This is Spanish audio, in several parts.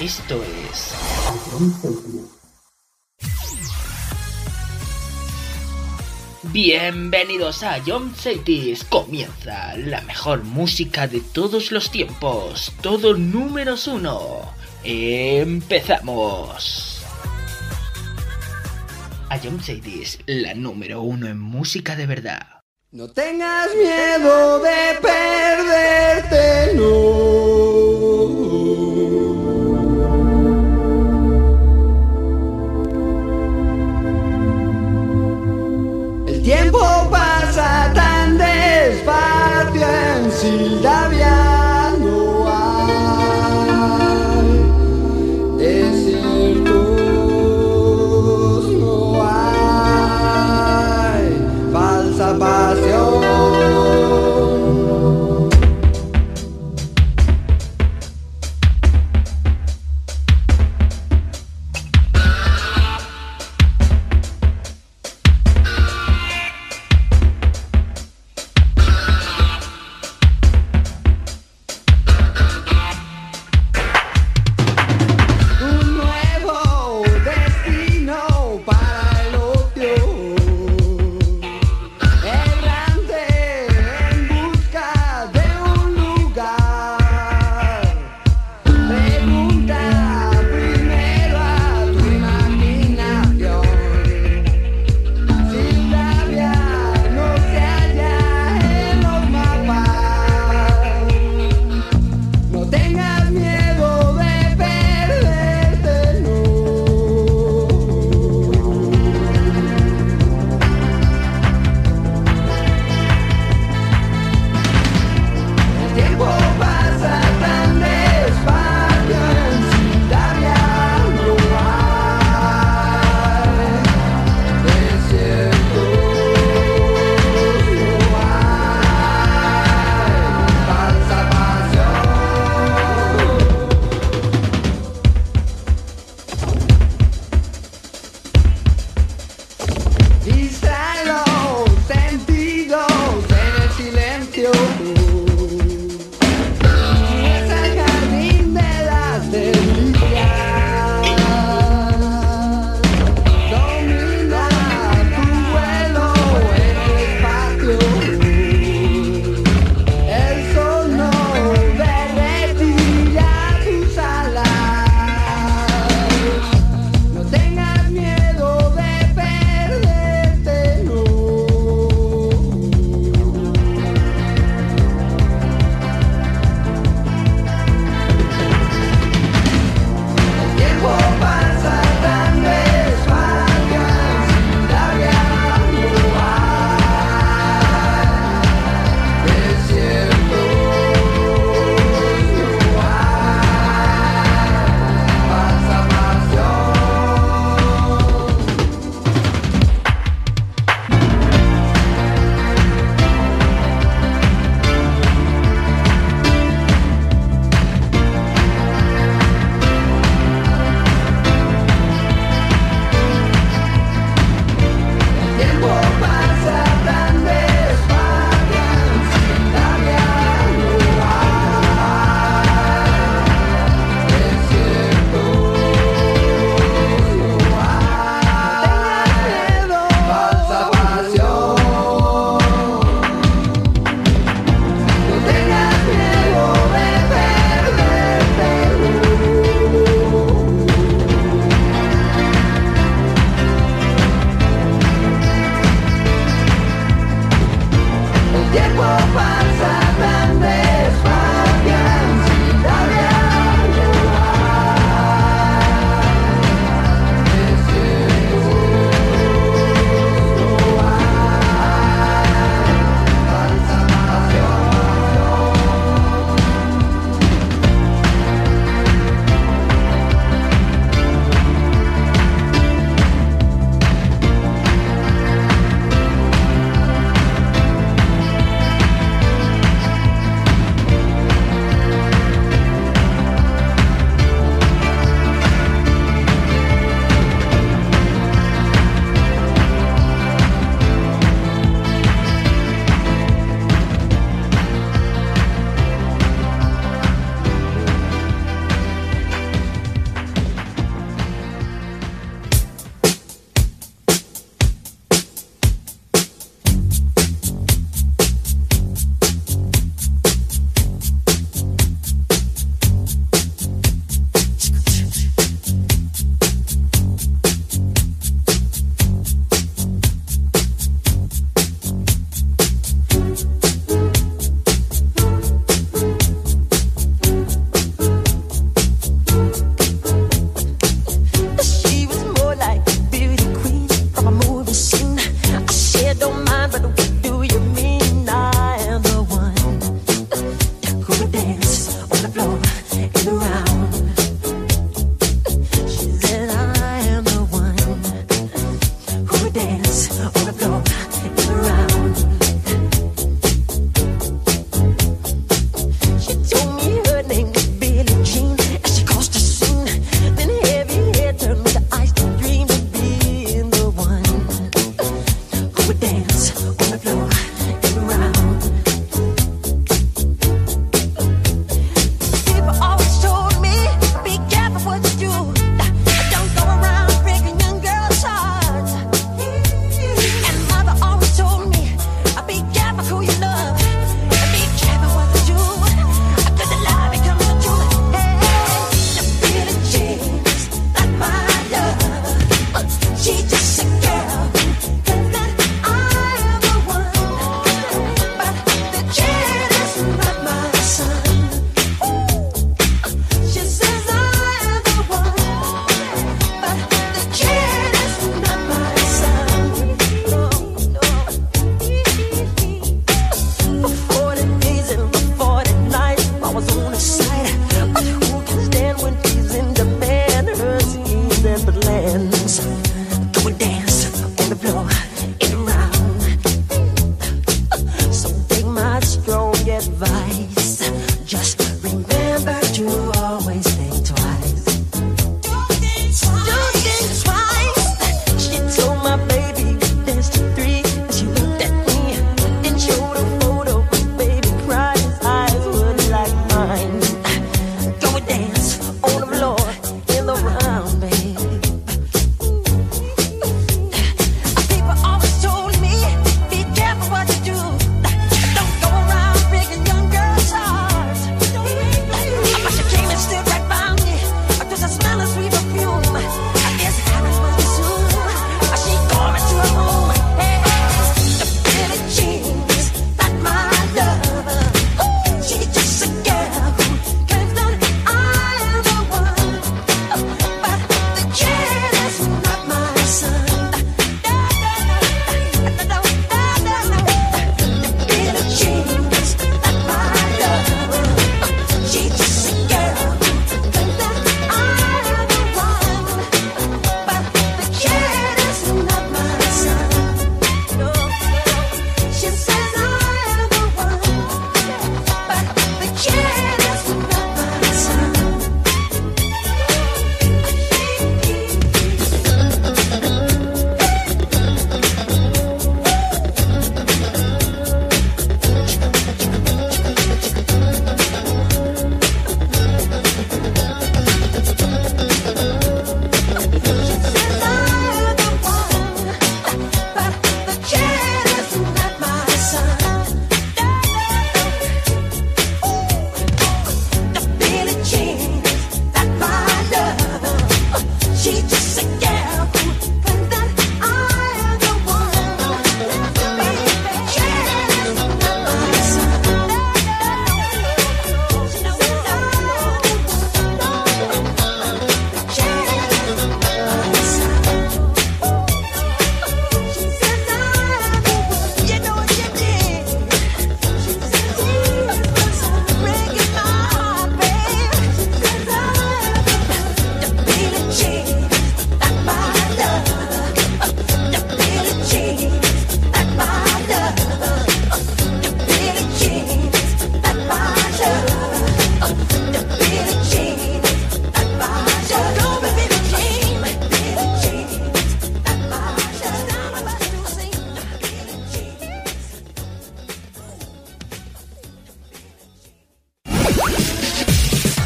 Esto es Bienvenidos a John Cities. Comienza la mejor música de todos los tiempos. Todo números uno. Empezamos. A John Cities, la número uno en música de verdad. No tengas miedo de perderte, no.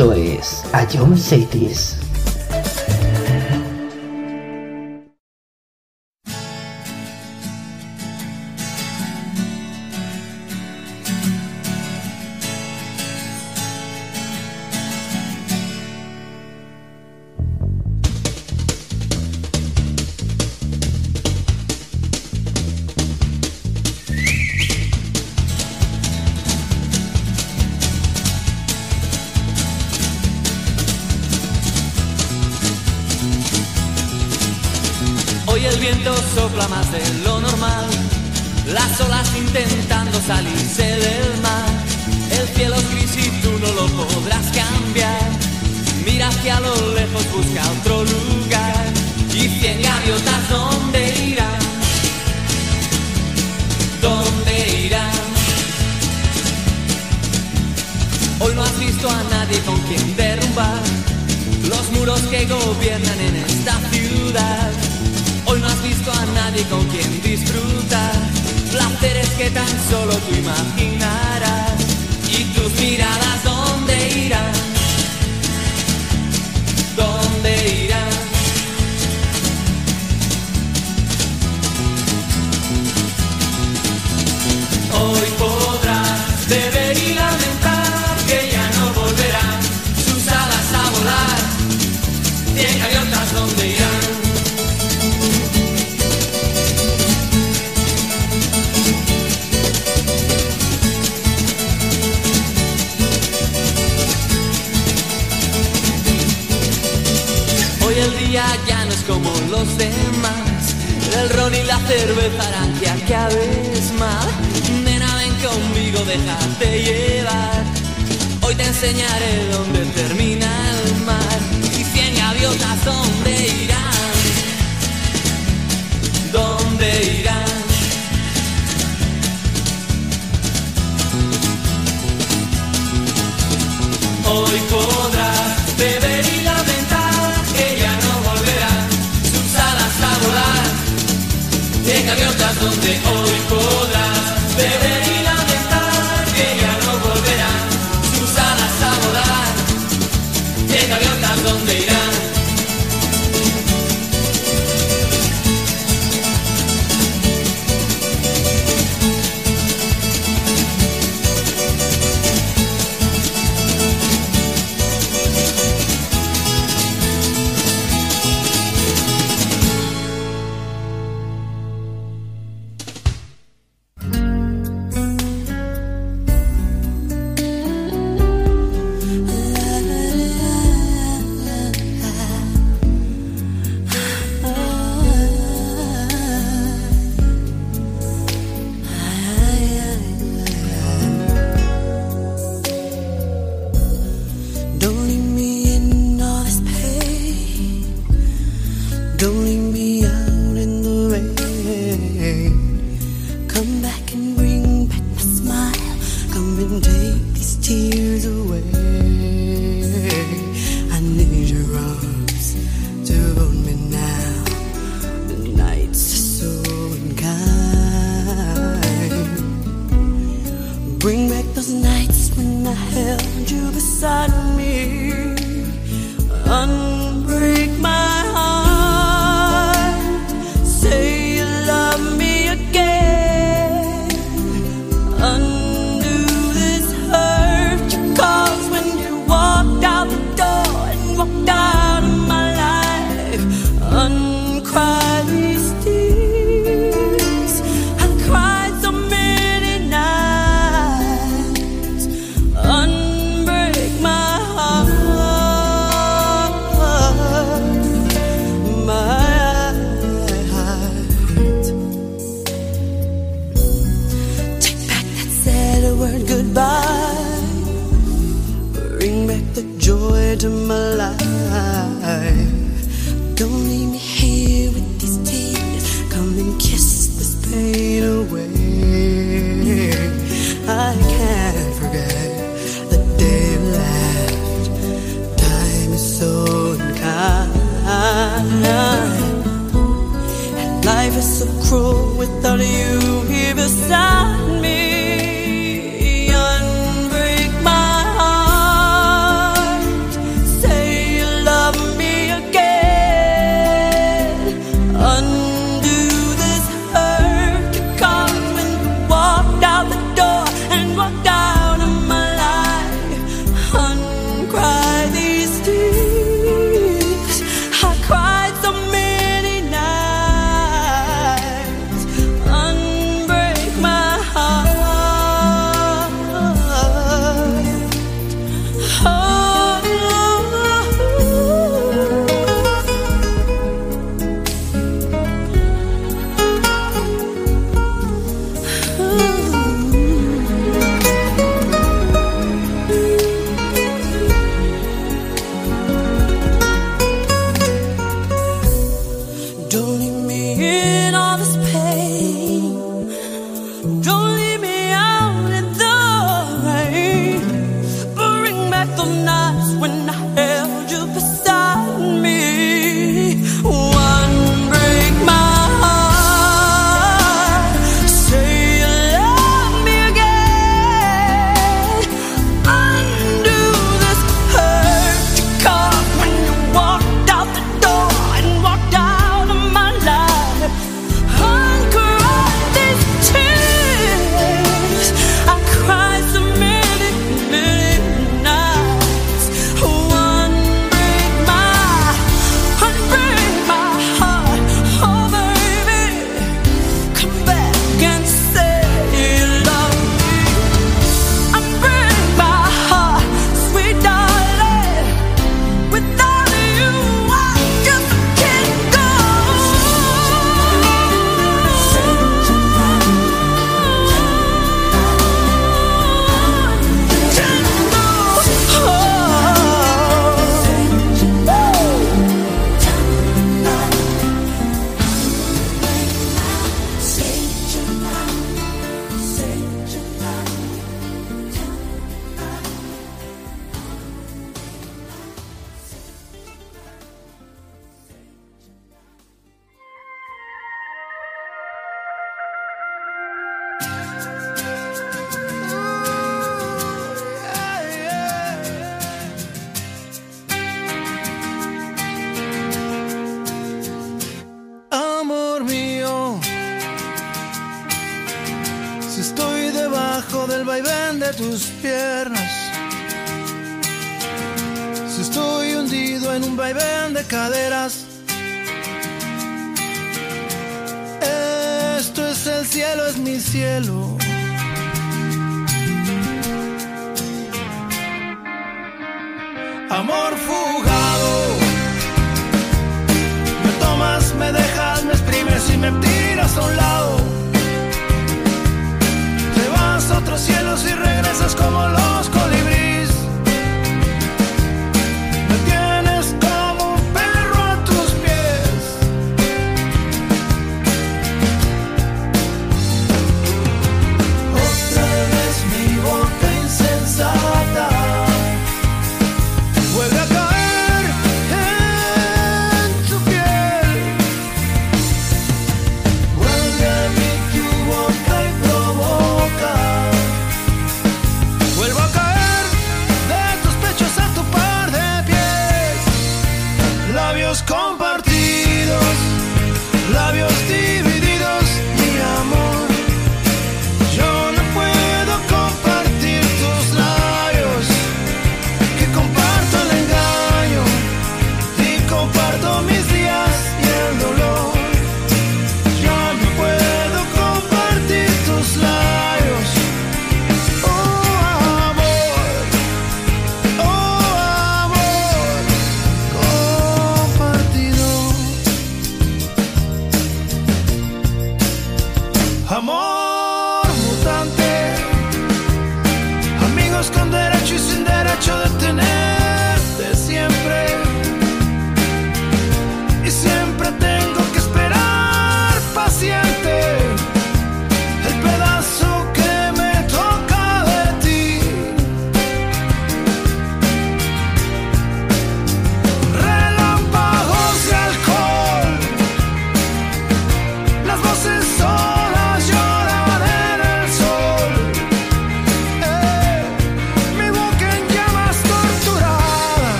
Esto es a Ion Cities. Hoy no has visto a nadie con quien derrumbar los muros que gobiernan en esta ciudad. Hoy no has visto a nadie con quien disfrutar placeres que tan solo tú imaginarás y tus miradas. son... los demás. El ron y la cerveza harán que cada vez más. Nena, ven conmigo, déjate llevar. Hoy te enseñaré dónde termina el mar y cien gaviotas dónde irán. ¿Dónde irán? Hoy podrás. hoy podrás beber.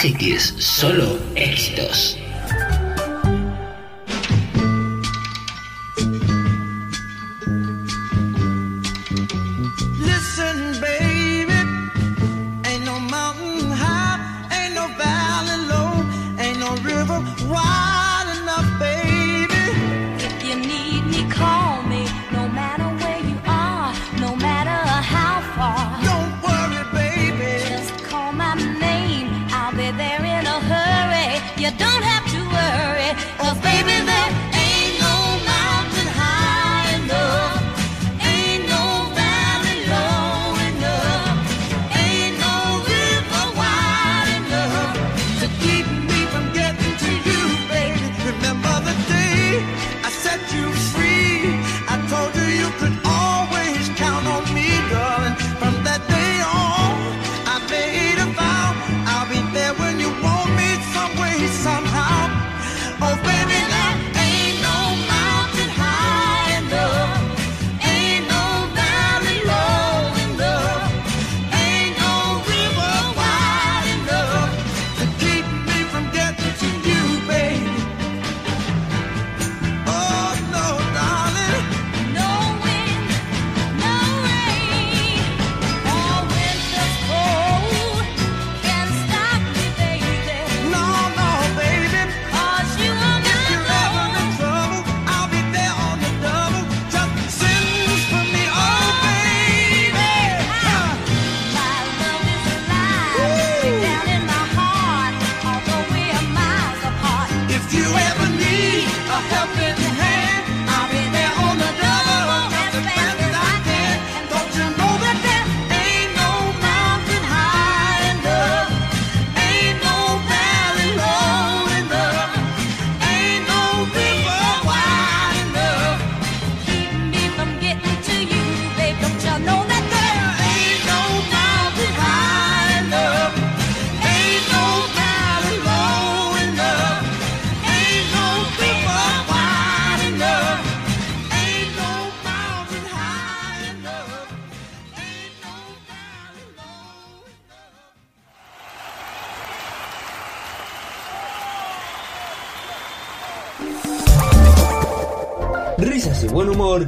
Hit Solo éxitos.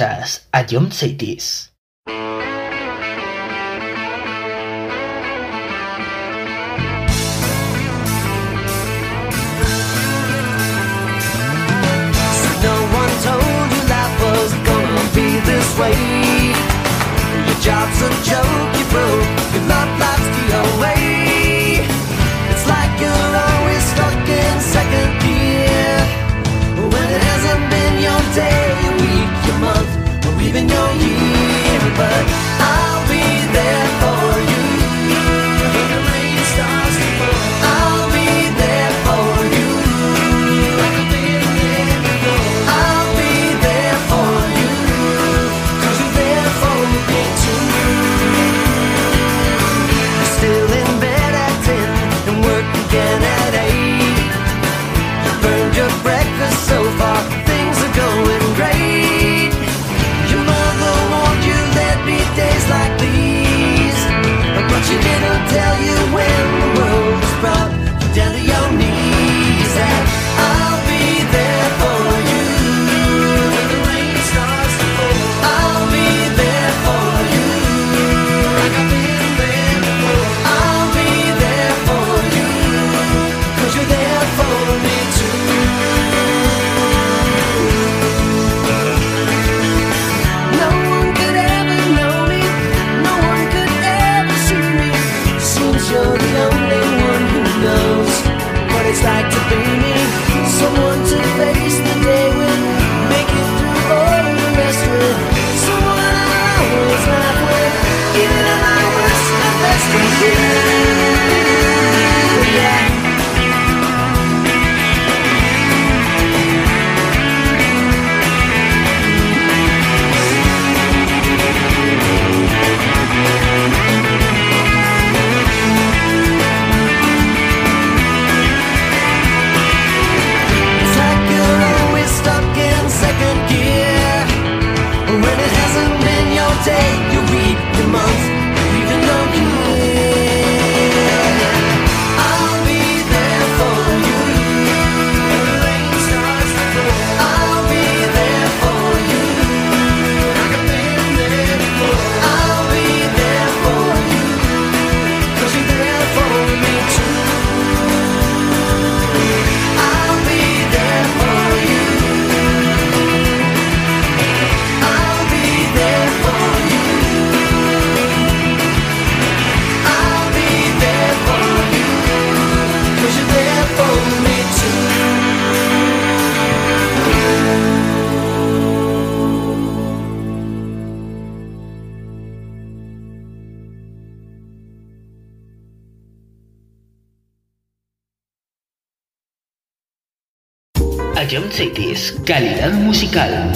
Escuchas a John Saitis. Calidad musical.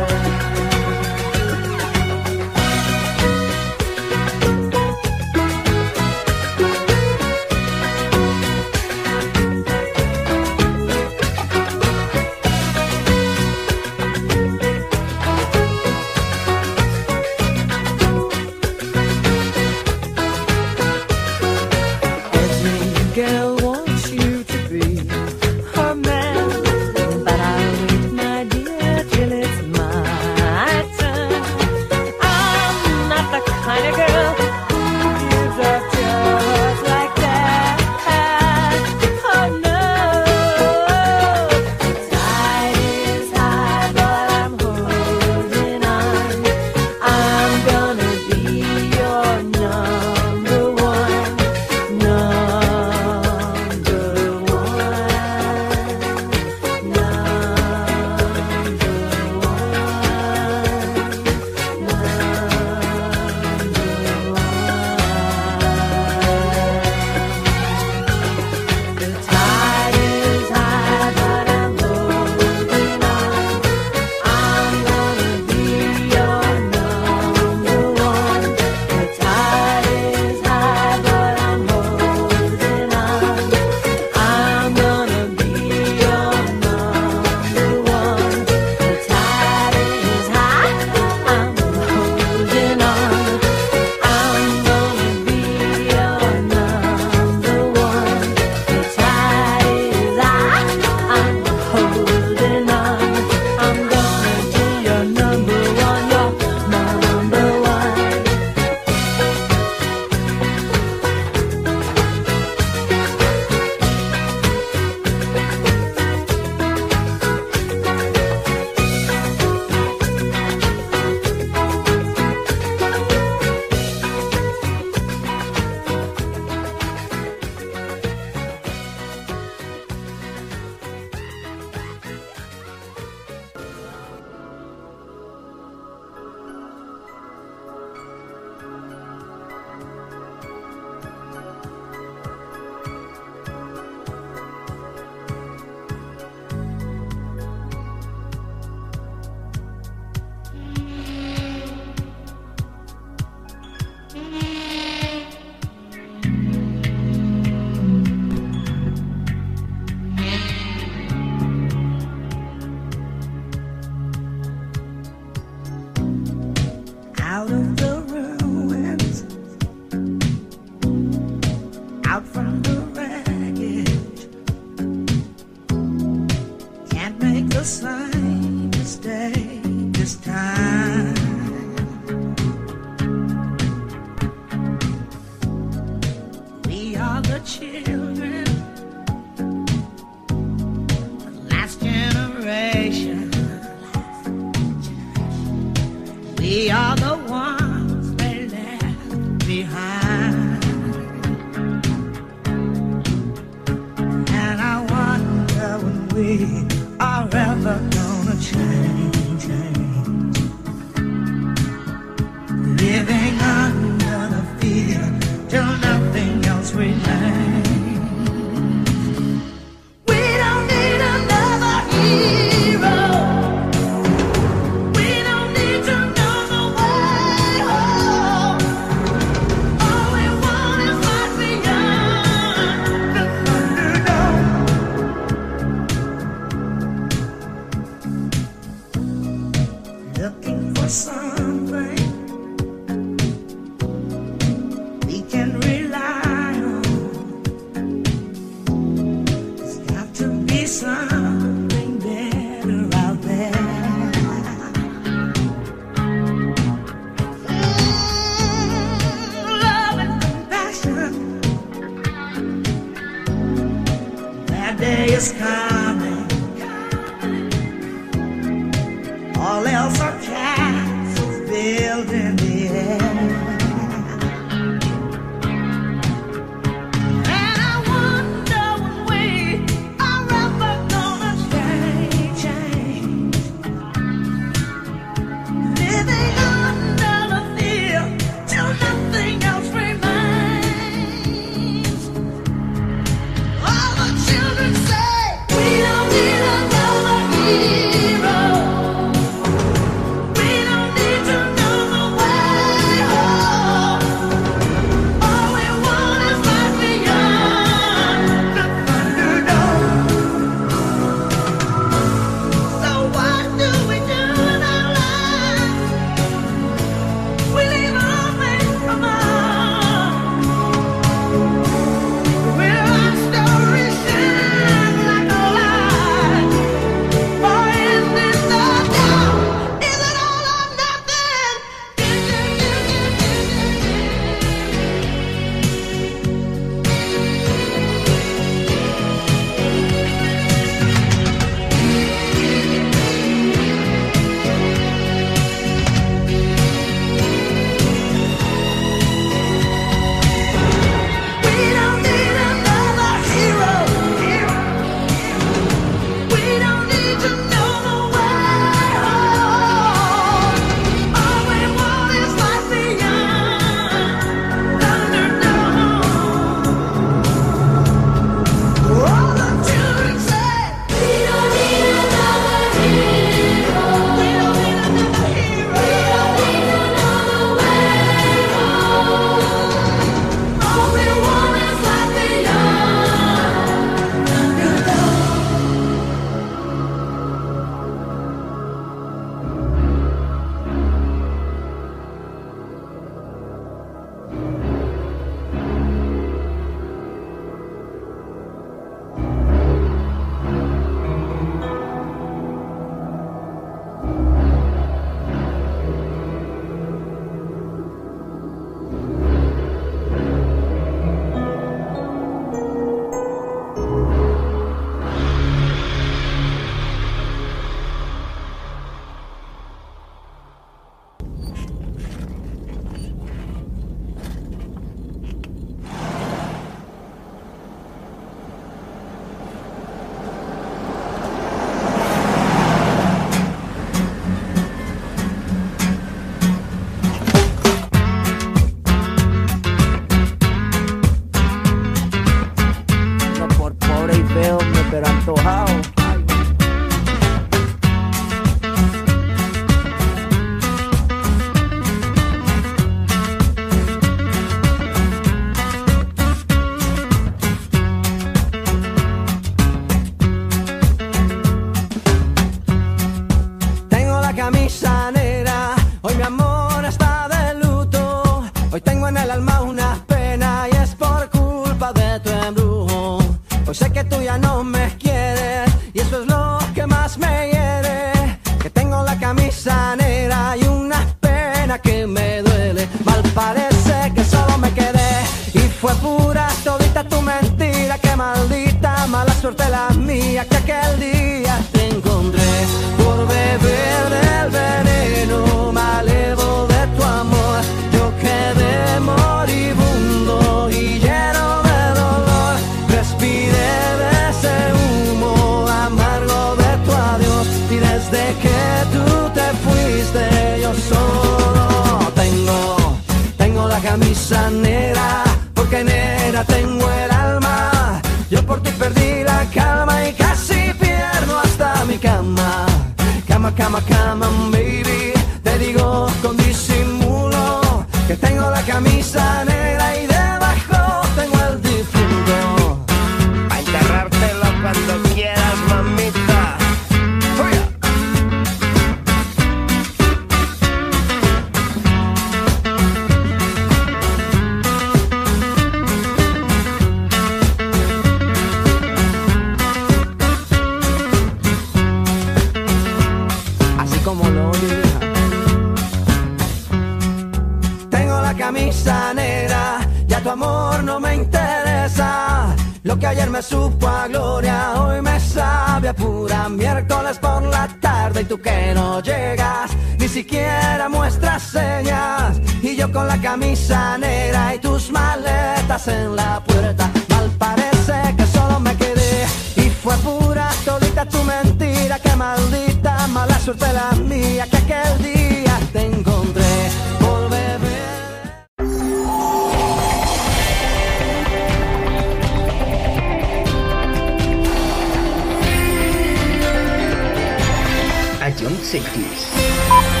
A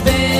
spend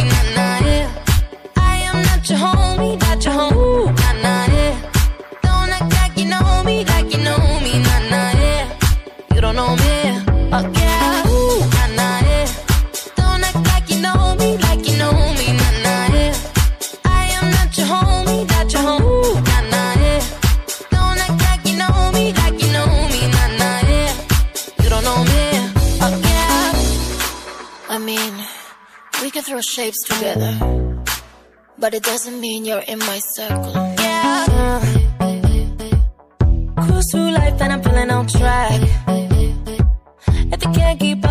sleeps together. But it doesn't mean you're in my circle. Yeah. Cruise through life and I'm feeling on track. If you can't keep up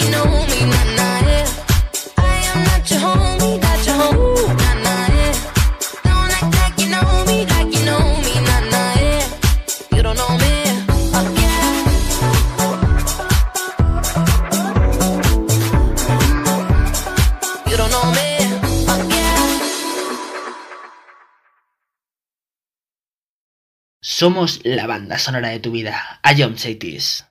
Somos la banda sonora de tu vida. Ion Cities.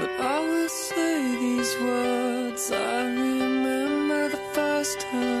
But I will say these words. I remember the first time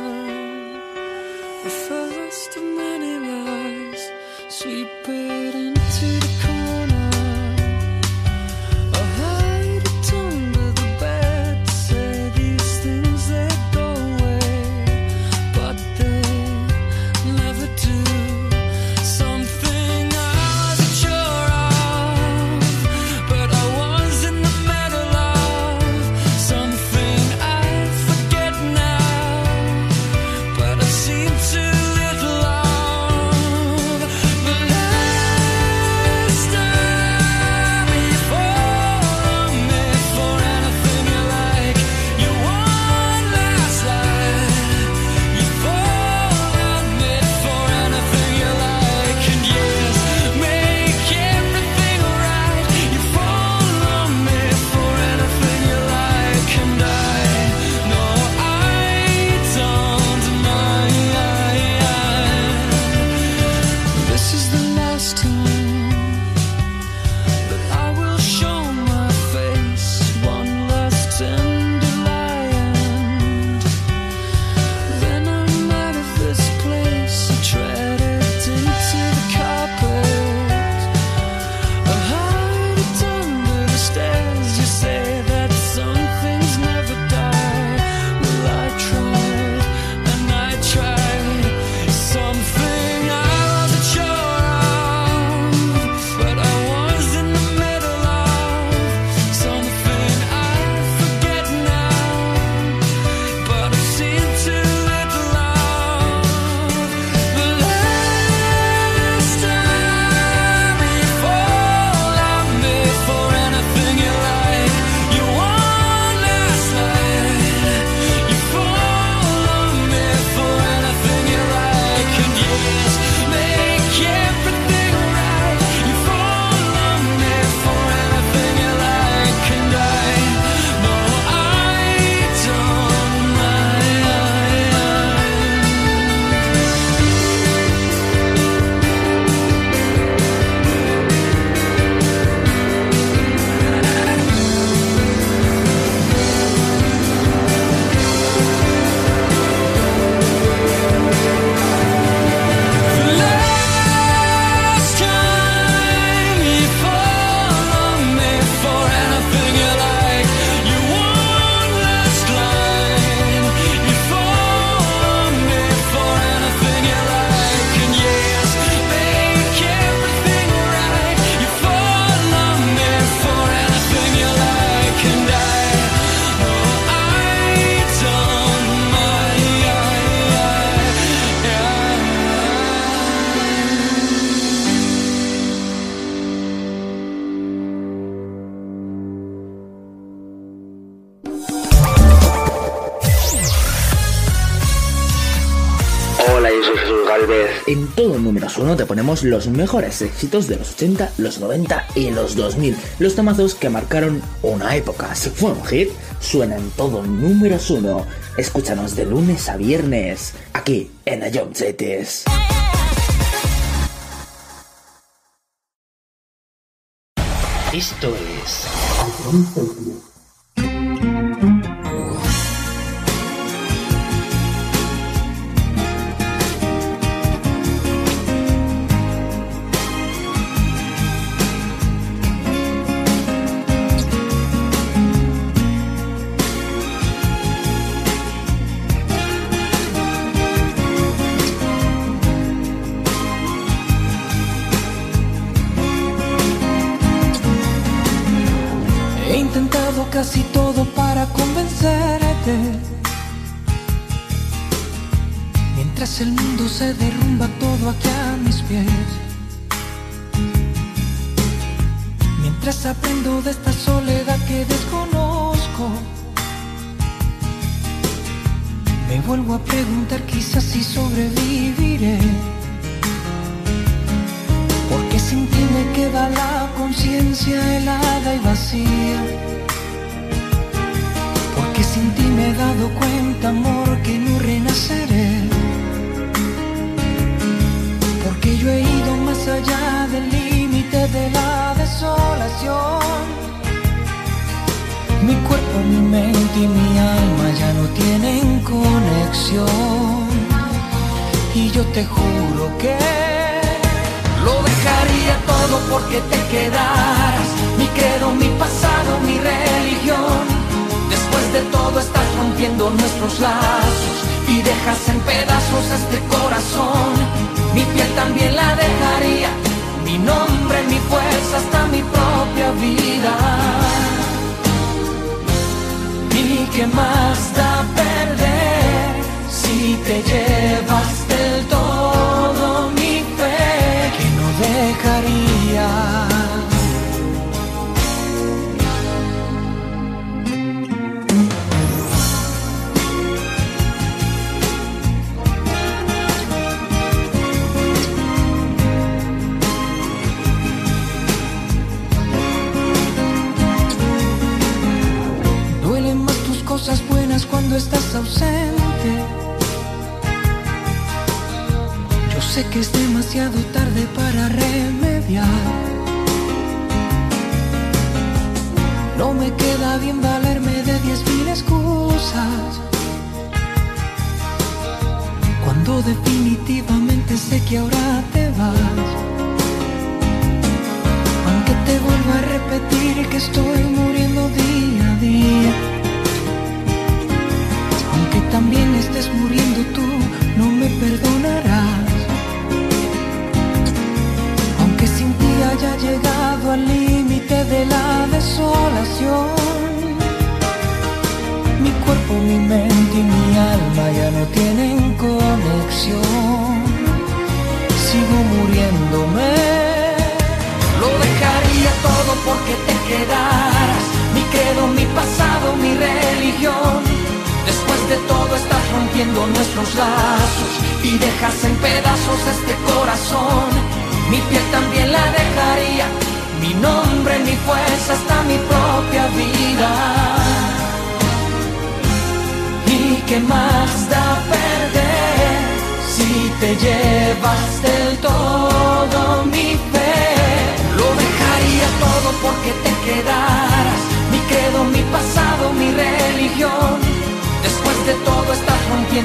en todo números 1 te ponemos los mejores éxitos de los 80, los 90 y los 2000. Los tomazos que marcaron una época. Si fue un hit, suena en todo números 1. Escúchanos de lunes a viernes, aquí en Ayom Esto es...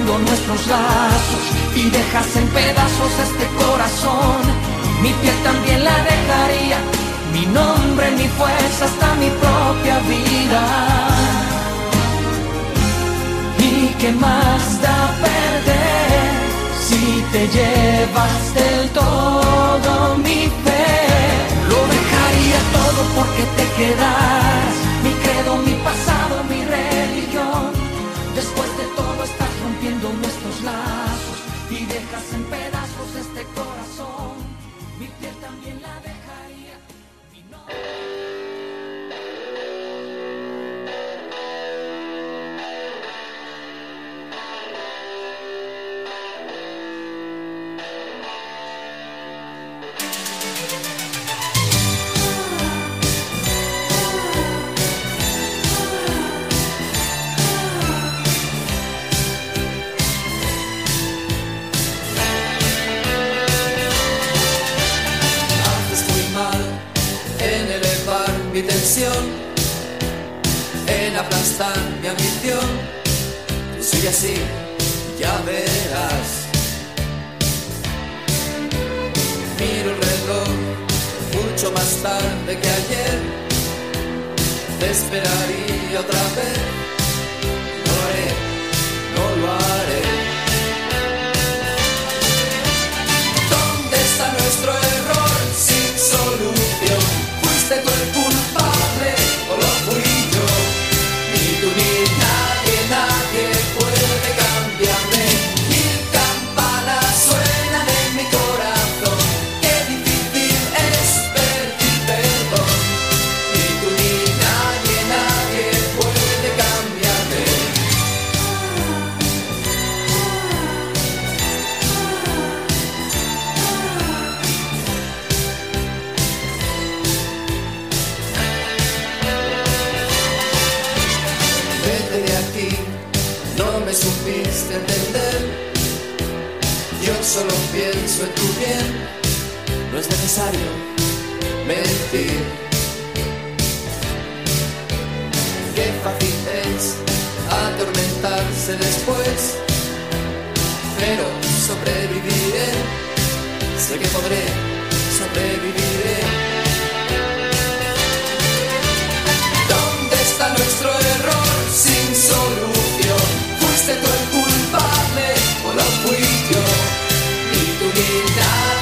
nuestros lazos y dejas en pedazos este corazón. Mi piel también la dejaría, mi nombre, mi fuerza, hasta mi propia vida. ¿Y qué más da perder si te llevas del todo mi fe? Lo dejaría todo porque te quedas, mi credo, mi pasado rompiendo nuestros lazos y dejas en pedazos este corazón. Mi piel también la dejaría. Mi no... en aplastar mi ambición. Sigue así, ya verás. Miro el reloj mucho más tarde que ayer. Te esperaría otra vez. No lo haré, no lo haré. ¿Dónde está nuestro error sin solución? Fuiste tú el culo No es necesario mentir. Qué fácil es atormentarse después, pero sobreviviré. Sé que podré, sobreviviré. ¿Dónde está nuestro error sin solución? Fuiste tú el culpable o lo fui solidão.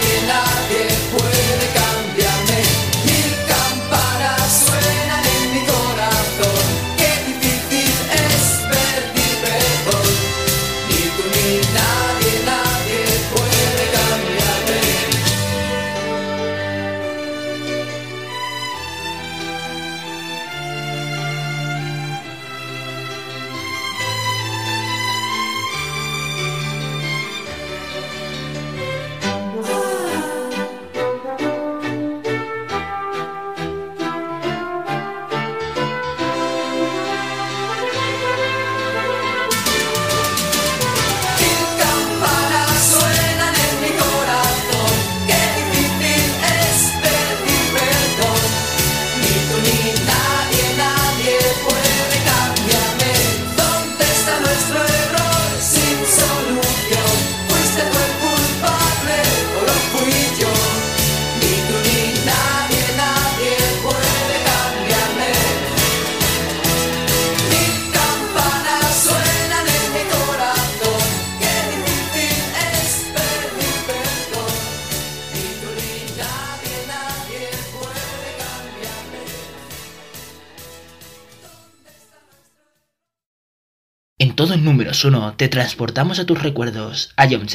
Números 1 te transportamos a tus recuerdos, a John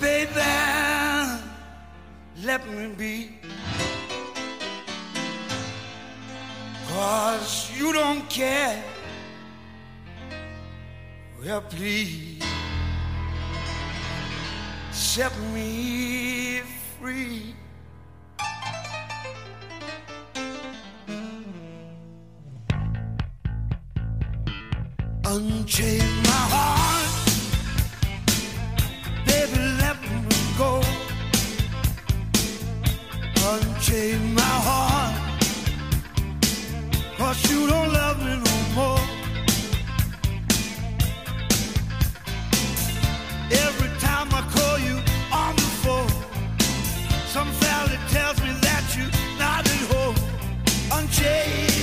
baby. Let me be. Cause you don't care. Well, please set me free. Unchain my heart, baby, let me go. Unchain my heart, cause you don't love me no more. Every time I call you on the phone, some valley tells me that you're not at home. Unchain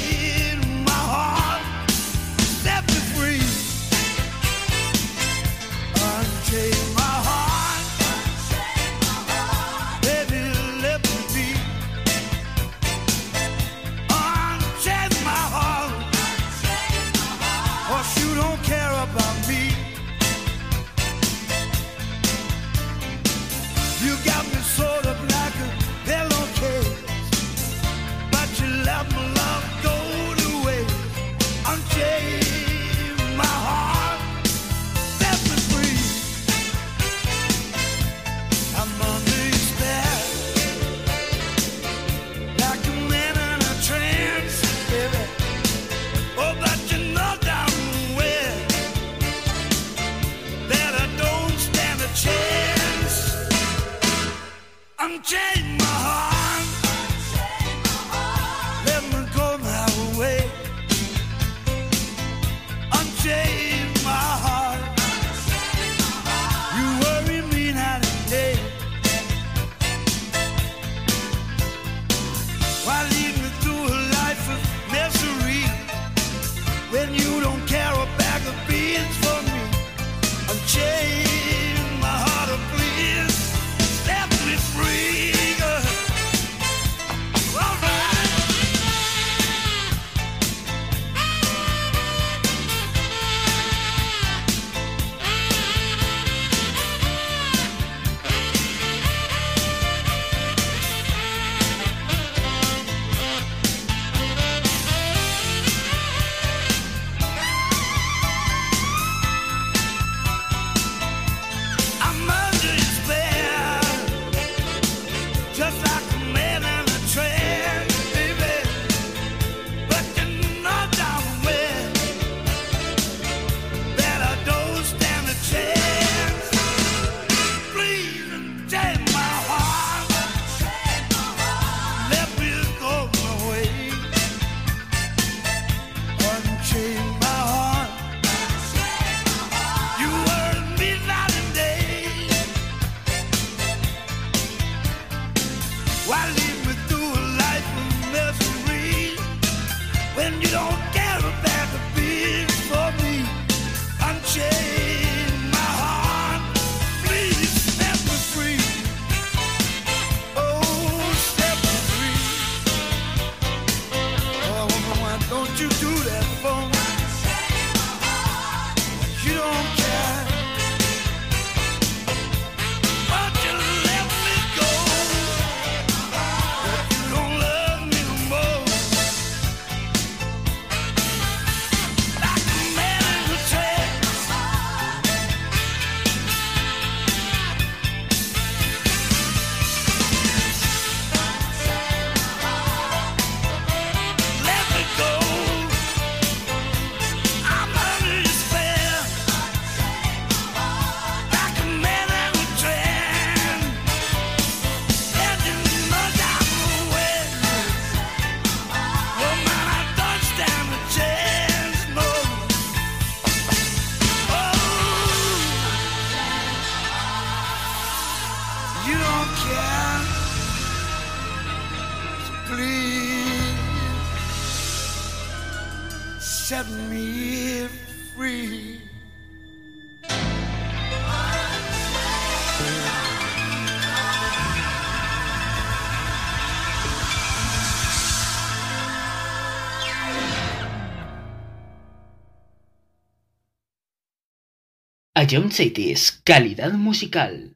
Ion City es calidad musical.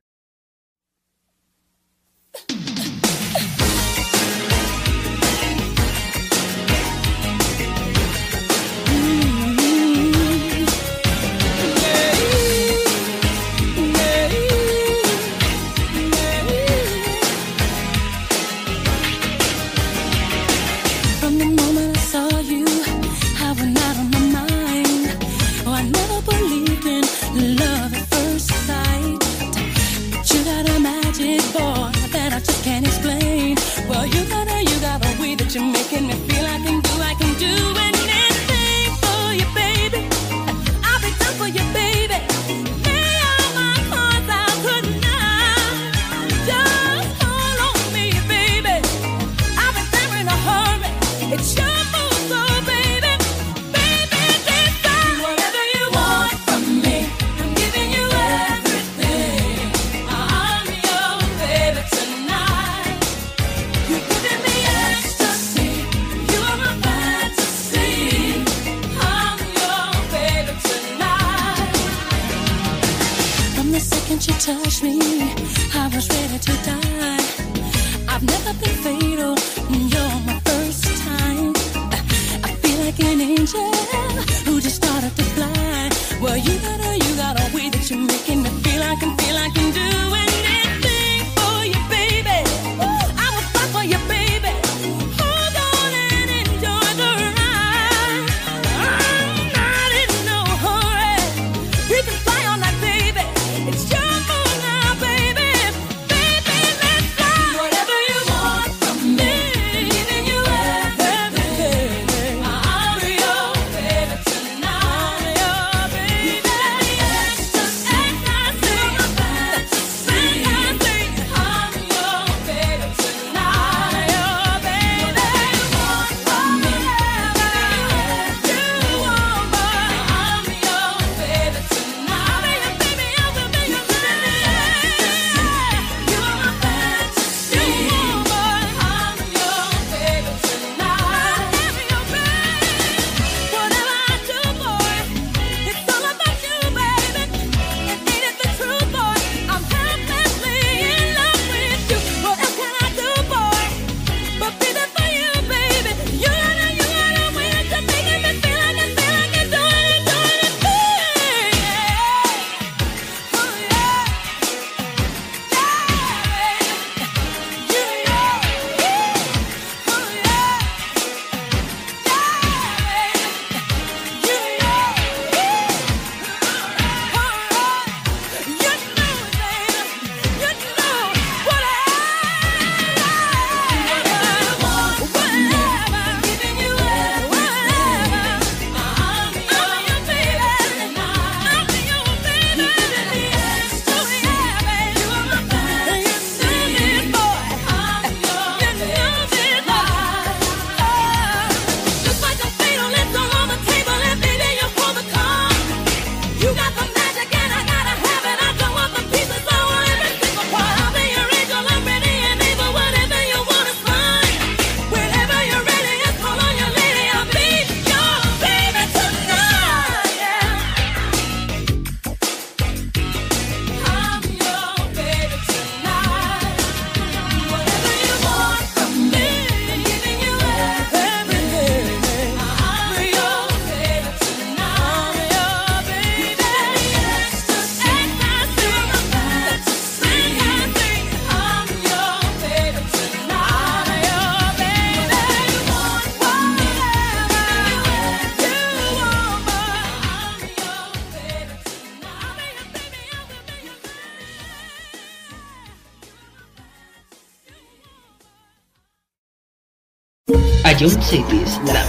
eu não sei. Não.